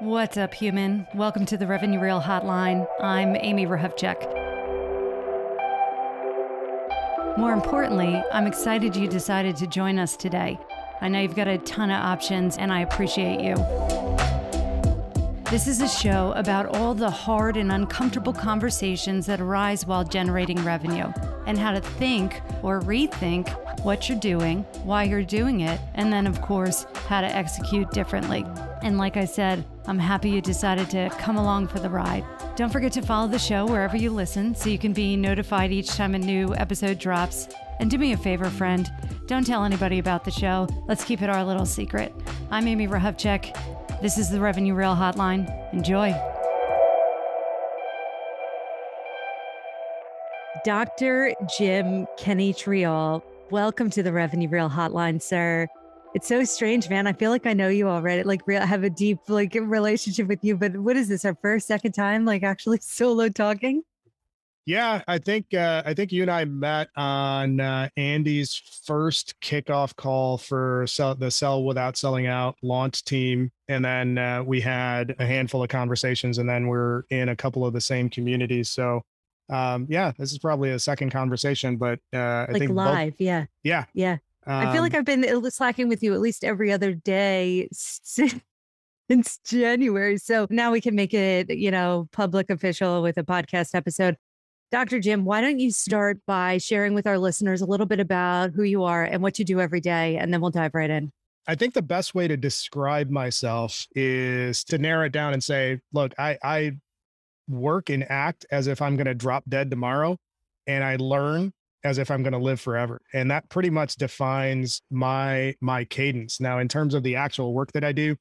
What's up, human? Welcome to the Revenue Real Hotline. I'm Amy Hrehovcik. More importantly, I'm excited you decided to join us today. I know you've got a ton of options, and I appreciate you. This is a show about all the hard and uncomfortable conversations that arise while generating revenue and how to think or rethink what you're doing, why you're doing it, and then, of course, how to execute differently. And like I said, I'm happy you decided to come along for the ride. Don't forget to follow the show wherever you listen so you can be notified each time a new episode drops. And do me a favor, friend, don't tell anybody about the show. Let's keep it our little secret. I'm Amy Hrehovcik. This is the Revenue Real Hotline. Enjoy. Dr. Jim Kanichirayil, welcome to the Revenue Real Hotline, sir. It's so strange, man. I feel like I know you already. Like, real, have a deep like relationship with you. But what is this? Our first, second time, like actually solo talking? Yeah, I think uh, I think you and I met on uh, Andy's first kickoff call for sell, the Sell Without Selling Out launch team, and then uh, we had a handful of conversations, and then we're in a couple of the same communities. So, um, yeah, this is probably a second conversation, but uh, I like think live, both, yeah, yeah, yeah. I feel like um, I've been slacking with you at least every other day since January. So now we can make it, you know, public official with a podcast episode. Dr. Jim, why don't you start by sharing with our listeners a little bit about who you are and what you do every day, and then we'll dive right in. I think the best way to describe myself is to narrow it down and say, look, I, I work and act as if I'm going to drop dead tomorrow, and I learn as if I'm going to live forever. And that pretty much defines my my cadence. Now, in terms of the actual work that I do,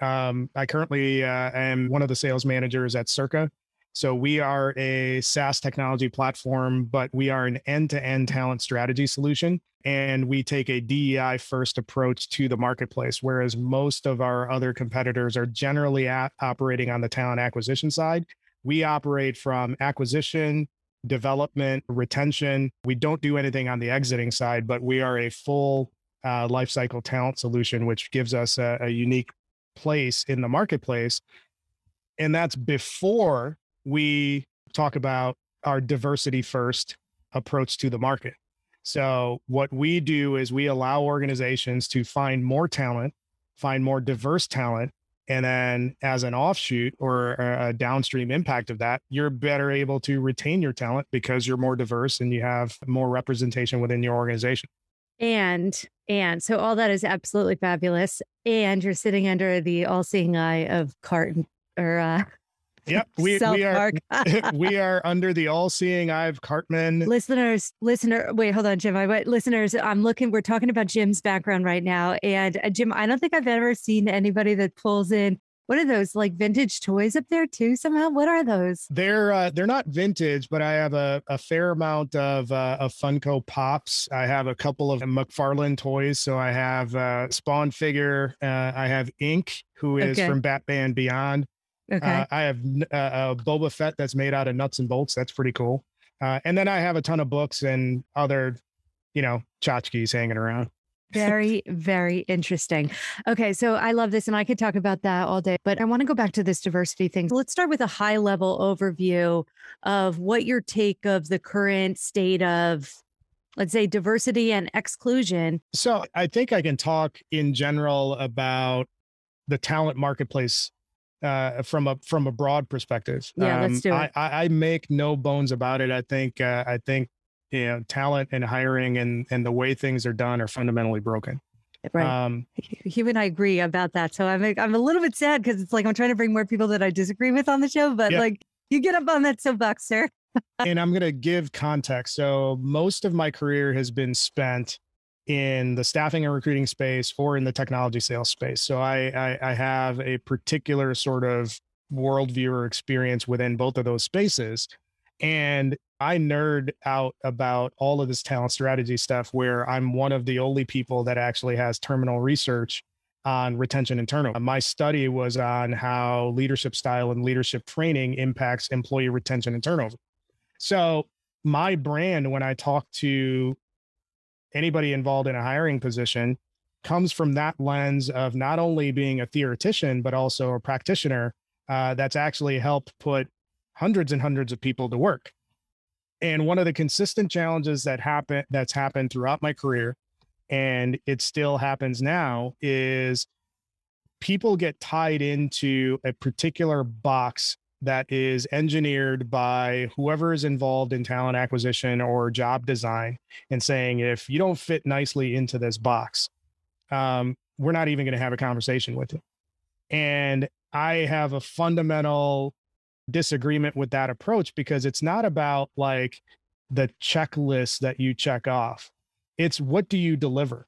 um, I currently uh, am one of the sales managers at Circa. So we are a SaaS technology platform, but we are an end-to-end talent strategy solution. And we take a DEI first approach to the marketplace, whereas most of our other competitors are generally at, operating on the talent acquisition side. We operate from acquisition development, retention. We don't do anything on the exiting side, but we are a full uh, lifecycle talent solution, which gives us a, a unique place in the marketplace. And that's before we talk about our diversity first approach to the market. So, what we do is we allow organizations to find more talent, find more diverse talent, and then as an offshoot or a downstream impact of that, you're better able to retain your talent because you're more diverse and you have more representation within your organization. And and so all that is absolutely fabulous. And you're sitting under the all-seeing eye of Carton or uh Yep, we, we are we are under the all-seeing eye of Cartman. listeners, listener, wait, hold on, Jim. I wait, listeners, I'm looking. We're talking about Jim's background right now, and uh, Jim, I don't think I've ever seen anybody that pulls in. What are those like vintage toys up there too? Somehow, what are those? They're uh, they're not vintage, but I have a, a fair amount of uh, of Funko Pops. I have a couple of McFarlane toys. So I have uh, Spawn figure. Uh, I have Inque, who is Okay. from Batman Beyond. Okay, Uh, I have uh, a Boba Fett that's made out of nuts and bolts. That's pretty cool. Uh, and then I have a ton of books and other, you know, tchotchkes hanging around. very, very interesting. Okay, so I love this, and I could talk about that all day. But I want to go back to this diversity thing. Let's start with a high level overview of what your take of the current state of, let's say, diversity and exclusion So I think I can talk in general about the talent marketplace uh, from a from a broad perspective. Yeah, let's do I, it. I, I make no bones about it. I think uh, I think you know talent and hiring and and the way things are done are fundamentally broken. Right. Um, you and I agree about that. So I'm I'm a little bit sad because it's like I'm trying to bring more people that I disagree with on the show, but Yeah. like you get up on that soapbox, sir. and I'm going to give context. So most of my career has been spent in the staffing and recruiting space or in the technology sales space. So I, I, I have a particular sort of worldview or experience within both of those spaces. And I nerd out about all of this talent strategy stuff where I'm one of the only people that actually has terminal research on retention and turnover. My study was on how leadership style and leadership training impacts employee retention and turnover. So my brand, when I talk to anybody involved in a hiring position, comes from that lens of not only being a theoretician, but also a practitioner uh, that's actually helped put hundreds and hundreds of people to work. And one of the consistent challenges that happen that's happened throughout my career, and it still happens now, is people get tied into a particular box that is engineered by whoever is involved in talent acquisition or job design and saying if you don't fit nicely into this box um, we're not even going to have a conversation with you and i have a fundamental disagreement with that approach because it's not about like the checklist that you check off. It's what do you deliver?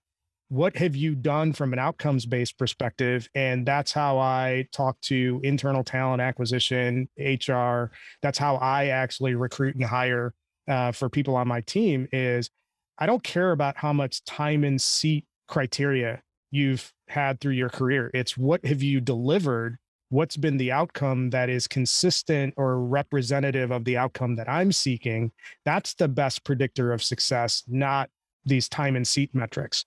What have you done from an outcomes based perspective? And that's how I talk to internal talent acquisition, HR. That's how I actually recruit and hire uh, for people on my team. Is I don't care about how much time and seat criteria you've had through your career. It's what have you delivered what's been the outcome that is consistent or representative of the outcome that I'm seeking, that's the best predictor of success, not these time and seat metrics.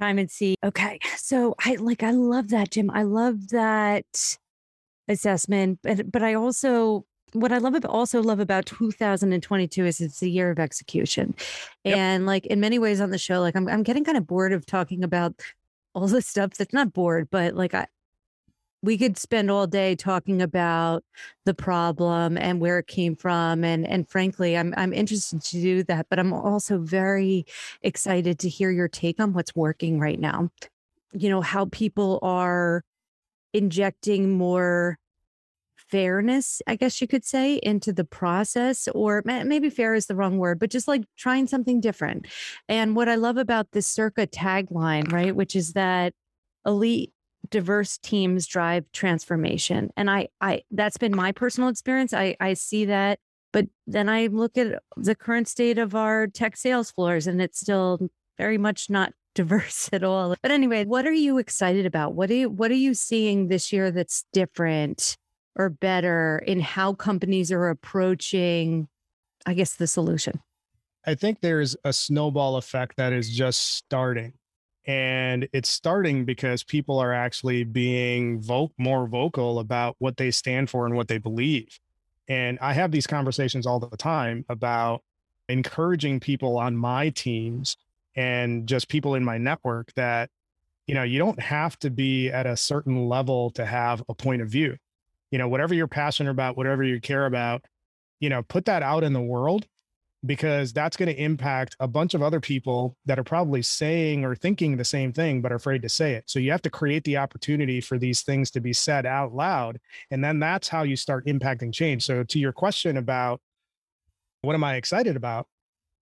Time and see. Okay. So I like, I love that, Jim. I love that assessment. But, but I also, what I love about, also love about 2022 is it's the year of execution. Yep. And like in many ways on the show, like I'm, I'm getting kind of bored of talking about all the stuff that's not bored, but like I, we could spend all day talking about the problem and where it came from and and frankly I'm I'm interested to do that but I'm also very excited to hear your take on what's working right now. You know how people are injecting more fairness i guess you could say into the process or maybe fair is the wrong word but just like trying something different. And what i love about this circa tagline right which is that elite diverse teams drive transformation and i i that's been my personal experience. I i see that but then i look at the current state of our tech sales floors and it's still very much not diverse at all. But anyway what are you excited about? What are you what are you seeing this year that's different or better in how companies are approaching i guess the solution? I think there's a snowball effect that is just starting and it's starting because people are actually being vo- more vocal about what they stand for and what they believe. And i have these conversations all the time about encouraging people on my teams and just people in my network that you know you don't have to be at a certain level to have a point of view. You know whatever you're passionate about whatever you care about you know put that out in the world because that's going to impact a bunch of other people that are probably saying or thinking the same thing but are afraid to say it. So you have to create the opportunity for these things to be said out loud and then that's how you start impacting change. So to your question about what am I excited about?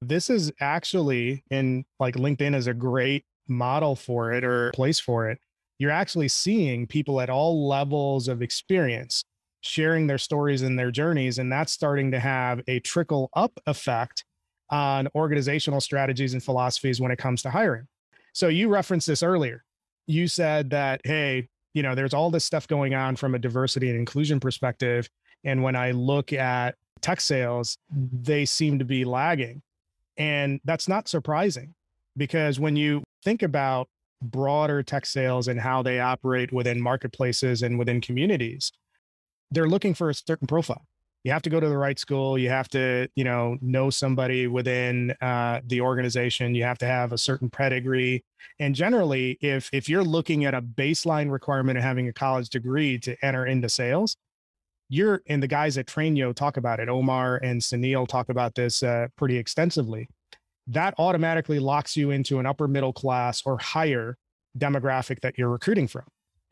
This is actually in like LinkedIn is a great model for it or place for it. You're actually seeing people at all levels of experience sharing their stories and their journeys. And that's starting to have a trickle up effect on organizational strategies and philosophies when it comes to hiring. So you referenced this earlier. You said that, hey, you know, there's all this stuff going on from a diversity and inclusion perspective. And when I look at tech sales, they seem to be lagging. And that's not surprising because when you think about broader tech sales and how they operate within marketplaces and within communities, they're looking for a certain profile. You have to go to the right school. You have to, you know, know somebody within uh, the organization. You have to have a certain pedigree. And generally, if if you're looking at a baseline requirement of having a college degree to enter into sales, you're and the guys at Trainyo talk about it. Omar and Sunil talk about this uh, pretty extensively. That automatically locks you into an upper middle class or higher demographic that you're recruiting from.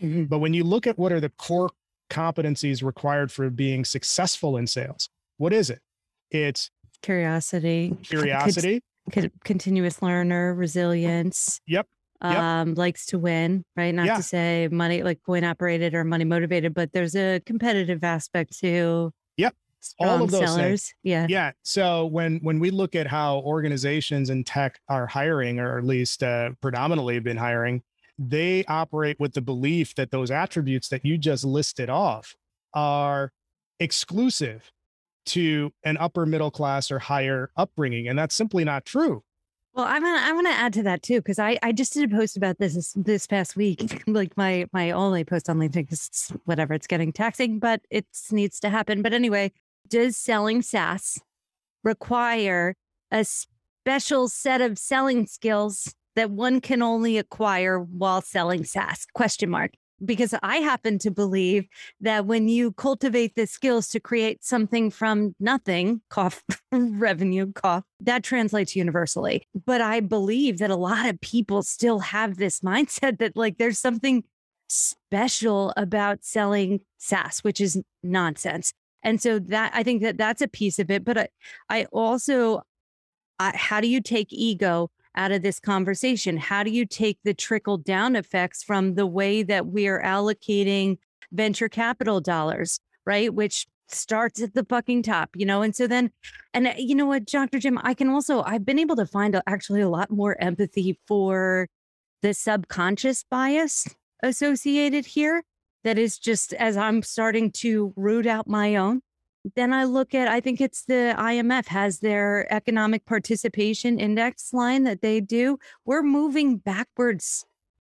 Mm-hmm. But when you look at what are the core competencies required for being successful in sales. What is it? It's curiosity, curiosity, Con- continuous learner, resilience. Yep. Yep. Um, likes to win, right? Not yeah. to say money like coin operated or money motivated, but there's a competitive aspect to Yep. All of those sellers. Things. Yeah. Yeah. So when when we look at how organizations in tech are hiring, or at least uh, predominantly have been hiring, they operate with the belief that those attributes that you just listed off are exclusive to an upper middle class or higher upbringing. And that's simply not true. Well, I'm gonna I'm gonna add to that too because I I just did a post about this this, this past week, like my my only post on LinkedIn because whatever it's getting taxing, but it needs to happen. But anyway, does selling SaaS require a special set of selling skills that one can only acquire while selling SaaS? Question mark because I happen to believe that when you cultivate the skills to create something from nothing, cough, revenue, cough, that translates universally. But I believe that a lot of people still have this mindset that like there's something special about selling SaaS, which is nonsense. And so that I think that that's a piece of it. But I, I also, I, how do you take ego out of this conversation? How do you take the trickle down effects from the way that we are allocating venture capital dollars, right? Which starts at the fucking top, you know? And so then, and uh, you know what, Dr. Jim, I can also, I've been able to find actually a lot more empathy for the subconscious bias associated here. That is just as I'm starting to root out my own then I look at, I think it's the IMF has their economic participation index line that they do. We're moving backwards.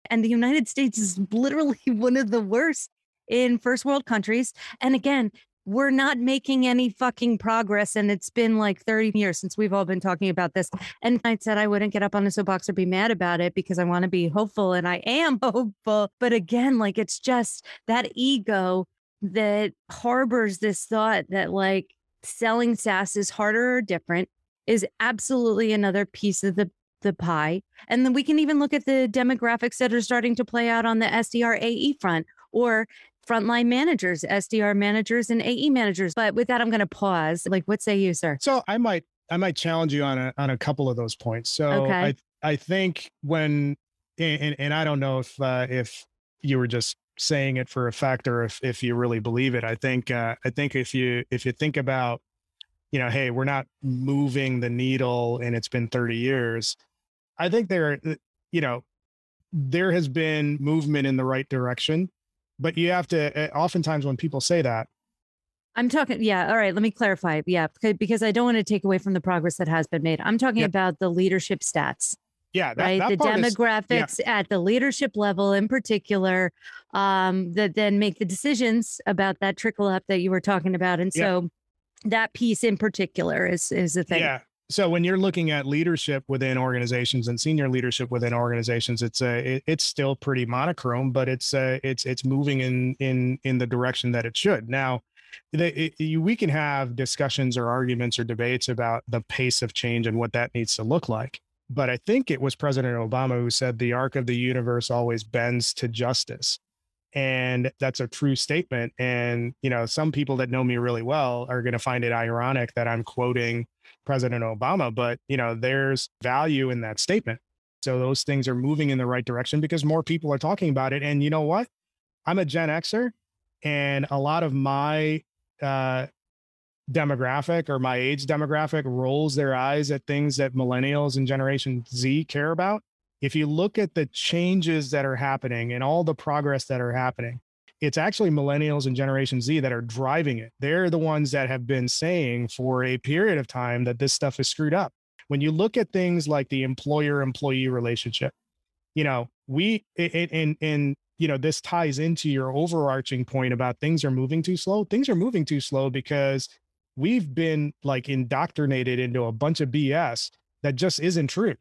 And the United States is literally one of the worst in first world countries. And again, we're not making any fucking progress. And it's been like 30 years since we've all been talking about this. And I said I wouldn't get up on a soapbox or be mad about it because I want to be hopeful and I am hopeful. But again, like it's just that ego that harbors this thought that like selling SaaS is harder or different is absolutely another piece of the the pie. And then we can even look at the demographics that are starting to play out on the SDR AE front or frontline managers, SDR managers and AE managers. But with that, I'm going to pause. Like, what say you, sir? So I might I might challenge you on a on a couple of those points. So okay. I I think when and, and I don't know if uh, if you were just saying it for effect or if if you really believe it. I think uh, I think if you if you think about you know, hey, we're not moving the needle and it's been 30 years. I think there, uh, you know, there has been movement in the right direction, but you have to, uh, oftentimes when people say that, I'm talking, yeah. All right. Let me clarify. Yeah. Because I don't want to take away from the progress that has been made. I'm talking yeah. about the leadership stats yeah that, right? that the demographics is, yeah. at the leadership level in particular um, that then make the decisions about that trickle up that you were talking about. And so yeah. that piece in particular is is the thing. Yeah. So when you're looking at leadership within organizations and senior leadership within organizations it's a it, it's still pretty monochrome but it's uh it's it's moving in in in the direction that it should. Now the, it, we can have discussions or arguments or debates about the pace of change and what that needs to look like but I think it was President Obama who said the arc of the universe always bends to justice. And that's a true statement. And, you know, some people that know me really well are going to find it ironic that I'm quoting President Obama, but, you know, there's value in that statement. So those things are moving in the right direction because more people are talking about it. And you know what? I'm a Gen Xer, and a lot of my uh, demographic or my age demographic rolls their eyes at things that millennials and Generation Z care about, if you look at the changes that are happening and all the progress that are happening, it's actually millennials and Generation Z that are driving it. They're the ones that have been saying for a period of time that this stuff is screwed up. When you look at things like the employer employee relationship, you know, we, and, and, you know, this ties into your overarching point about things are moving too slow. Things are moving too slow because we've been like indoctrinated into a bunch of BS that just isn't true.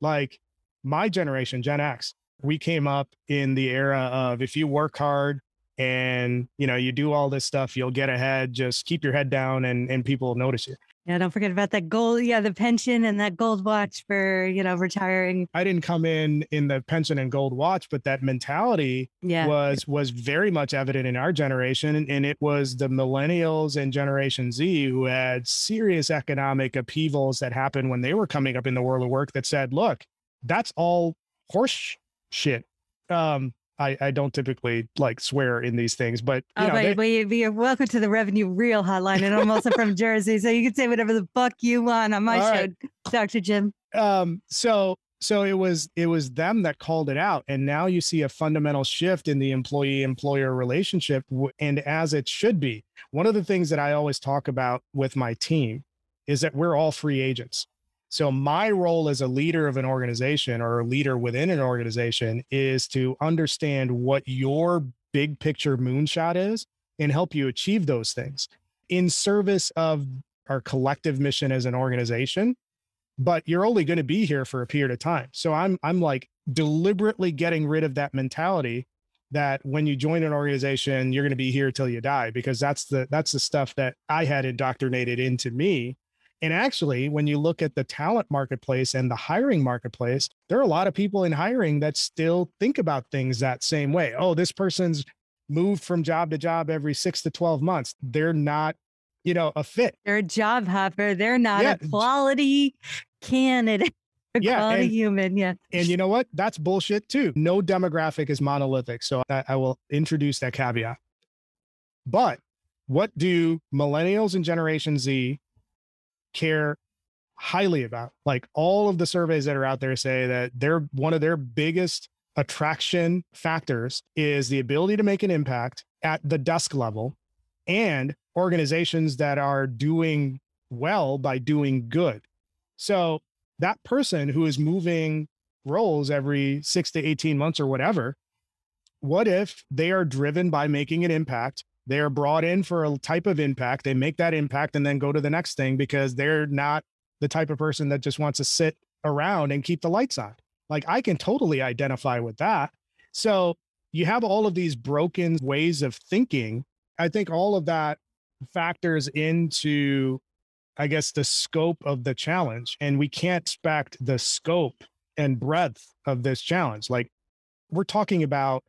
Like my generation, Gen X, we came up in the era of if you work hard and you know you do all this stuff, you'll get ahead. Just keep your head down, and and people will notice you. Yeah, don't forget about that gold. Yeah, the pension and that gold watch for you know retiring. I didn't come in in the pension and gold watch, but that mentality yeah. was was very much evident in our generation, and it was the millennials and Generation Z who had serious economic upheavals that happened when they were coming up in the world of work. That said, look, that's all horse shit. Um, I, I don't typically like swear in these things, but you oh, know, but, they, but you're welcome to the Revenue Real Hotline, and I'm also from Jersey, so you can say whatever the fuck you want on my show, right. Doctor Jim. Um, so so it was it was them that called it out, and now you see a fundamental shift in the employee employer relationship, and as it should be. One of the things that I always talk about with my team is that we're all free agents. So, my role as a leader of an organization or a leader within an organization is to understand what your big picture moonshot is and help you achieve those things in service of our collective mission as an organization. But you're only going to be here for a period of time. So, I'm, I'm like deliberately getting rid of that mentality that when you join an organization you're going to be here till you die because that's the that's the stuff that i had indoctrinated into me and actually when you look at the talent marketplace and the hiring marketplace there are a lot of people in hiring that still think about things that same way oh this person's moved from job to job every 6 to 12 months they're not you know a fit they're a job hopper they're not yeah. a quality candidate yeah, quality and, human. Yeah. And you know what? That's bullshit too. No demographic is monolithic. So I, I will introduce that caveat. But what do millennials and Generation Z care highly about? Like all of the surveys that are out there say that they're one of their biggest attraction factors is the ability to make an impact at the desk level and organizations that are doing well by doing good. So that person who is moving roles every six to 18 months or whatever, what if they are driven by making an impact? They are brought in for a type of impact. They make that impact and then go to the next thing because they're not the type of person that just wants to sit around and keep the lights on. Like I can totally identify with that. So you have all of these broken ways of thinking. I think all of that factors into I guess, the scope of the challenge. And we can't expect the scope and breadth of this challenge. Like, we're talking about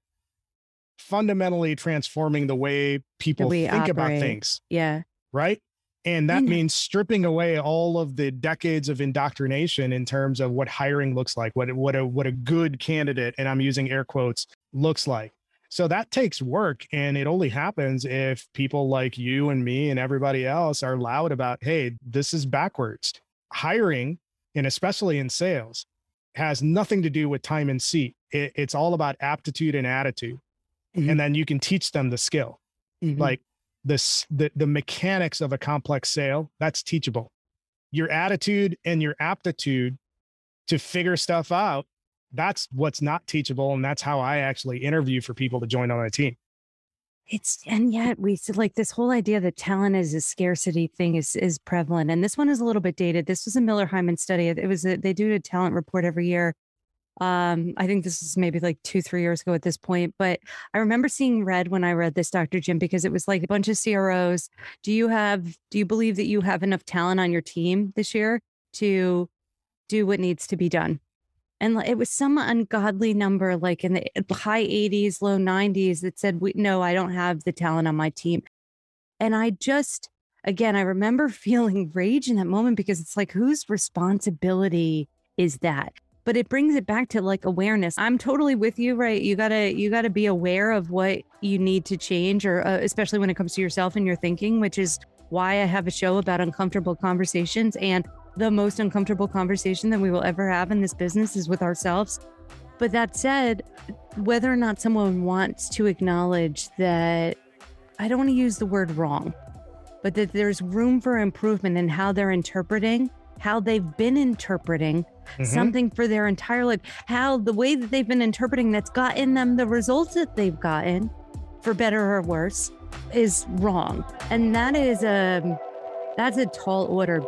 fundamentally transforming the way people think operate. about things. Yeah. Right. And that means stripping away all of the decades of indoctrination in terms of what hiring looks like, what what a what a good candidate, and I'm using air quotes, looks like. So that takes work. And it only happens if people like you and me and everybody else are loud about, hey, this is backwards. Hiring, and especially in sales, has nothing to do with time and seat. It, it's all about aptitude and attitude. Mm-hmm. And then you can teach them the skill. Mm-hmm. Like this, the, the mechanics of a complex sale, that's teachable. Your attitude and your aptitude to figure stuff out that's what's not teachable. And that's how I actually interview for people to join on my team. It's and yet we said like this whole idea that talent is a scarcity thing is is prevalent. And this one is a little bit dated. This was a Miller Heiman study. It was a, they do a talent report every year. Um, I think this is maybe like two, three years ago at this point. But I remember seeing red when I read this, Dr. Jim, because it was like a bunch of CROs. Do you have do you believe that you have enough talent on your team this year to do what needs to be done? and it was some ungodly number like in the high 80s low 90s that said we no i don't have the talent on my team and i just again i remember feeling rage in that moment because it's like whose responsibility is that but it brings it back to like awareness. I'm totally with you right? You gotta you gotta be aware of what you need to change or uh, especially when it comes to yourself and your thinking which is why i have a show about uncomfortable conversations. And the most uncomfortable conversation that we will ever have in this business is with ourselves. But that said, whether or not someone wants to acknowledge that, I don't want to use the word wrong, but that there's room for improvement in how they're interpreting, how they've been interpreting mm-hmm. something for their entire life, how the way that they've been interpreting that's gotten them the results that they've gotten, for better or worse, is wrong. And that is a that's a tall order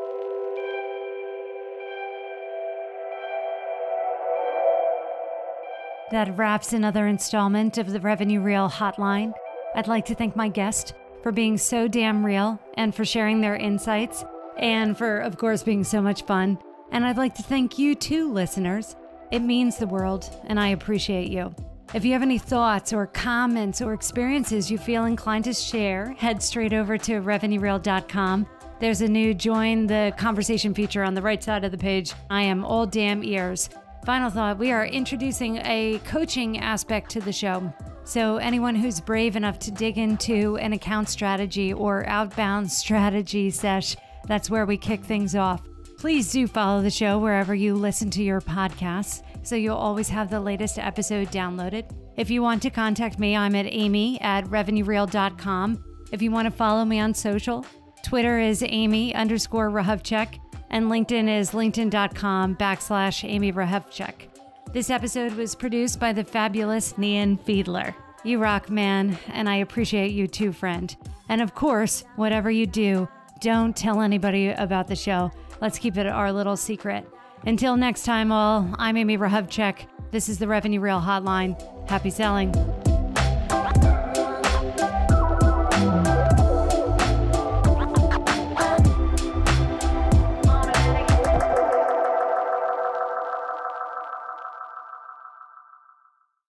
That wraps another installment of the Revenue Real Hotline. I'd like to thank my guest for being so damn real and for sharing their insights and for, of course, being so much fun. And I'd like to thank you too, listeners. It means the world, and I appreciate you. If you have any thoughts or comments or experiences you feel inclined to share, head straight over to revenuereal.com. There's a new join the conversation feature on the right side of the page. I am all damn ears. Final thought we are introducing a coaching aspect to the show. So, anyone who's brave enough to dig into an account strategy or outbound strategy sesh, that's where we kick things off. Please do follow the show wherever you listen to your podcasts so you'll always have the latest episode downloaded. If you want to contact me, I'm at amy at revenuereal.com. If you want to follow me on social, Twitter is amy underscore Hrehovcik. and LinkedIn is linkedin.com backslash Amy Hrehovcik. This episode was produced by the fabulous Nian Fiedler. You rock, man, and I appreciate you too, friend. And of course, whatever you do, don't tell anybody about the show. Let's keep it our little secret. Until next time, all, I'm Amy Hrehovcik. This is the Revenue Real Hotline. Happy selling.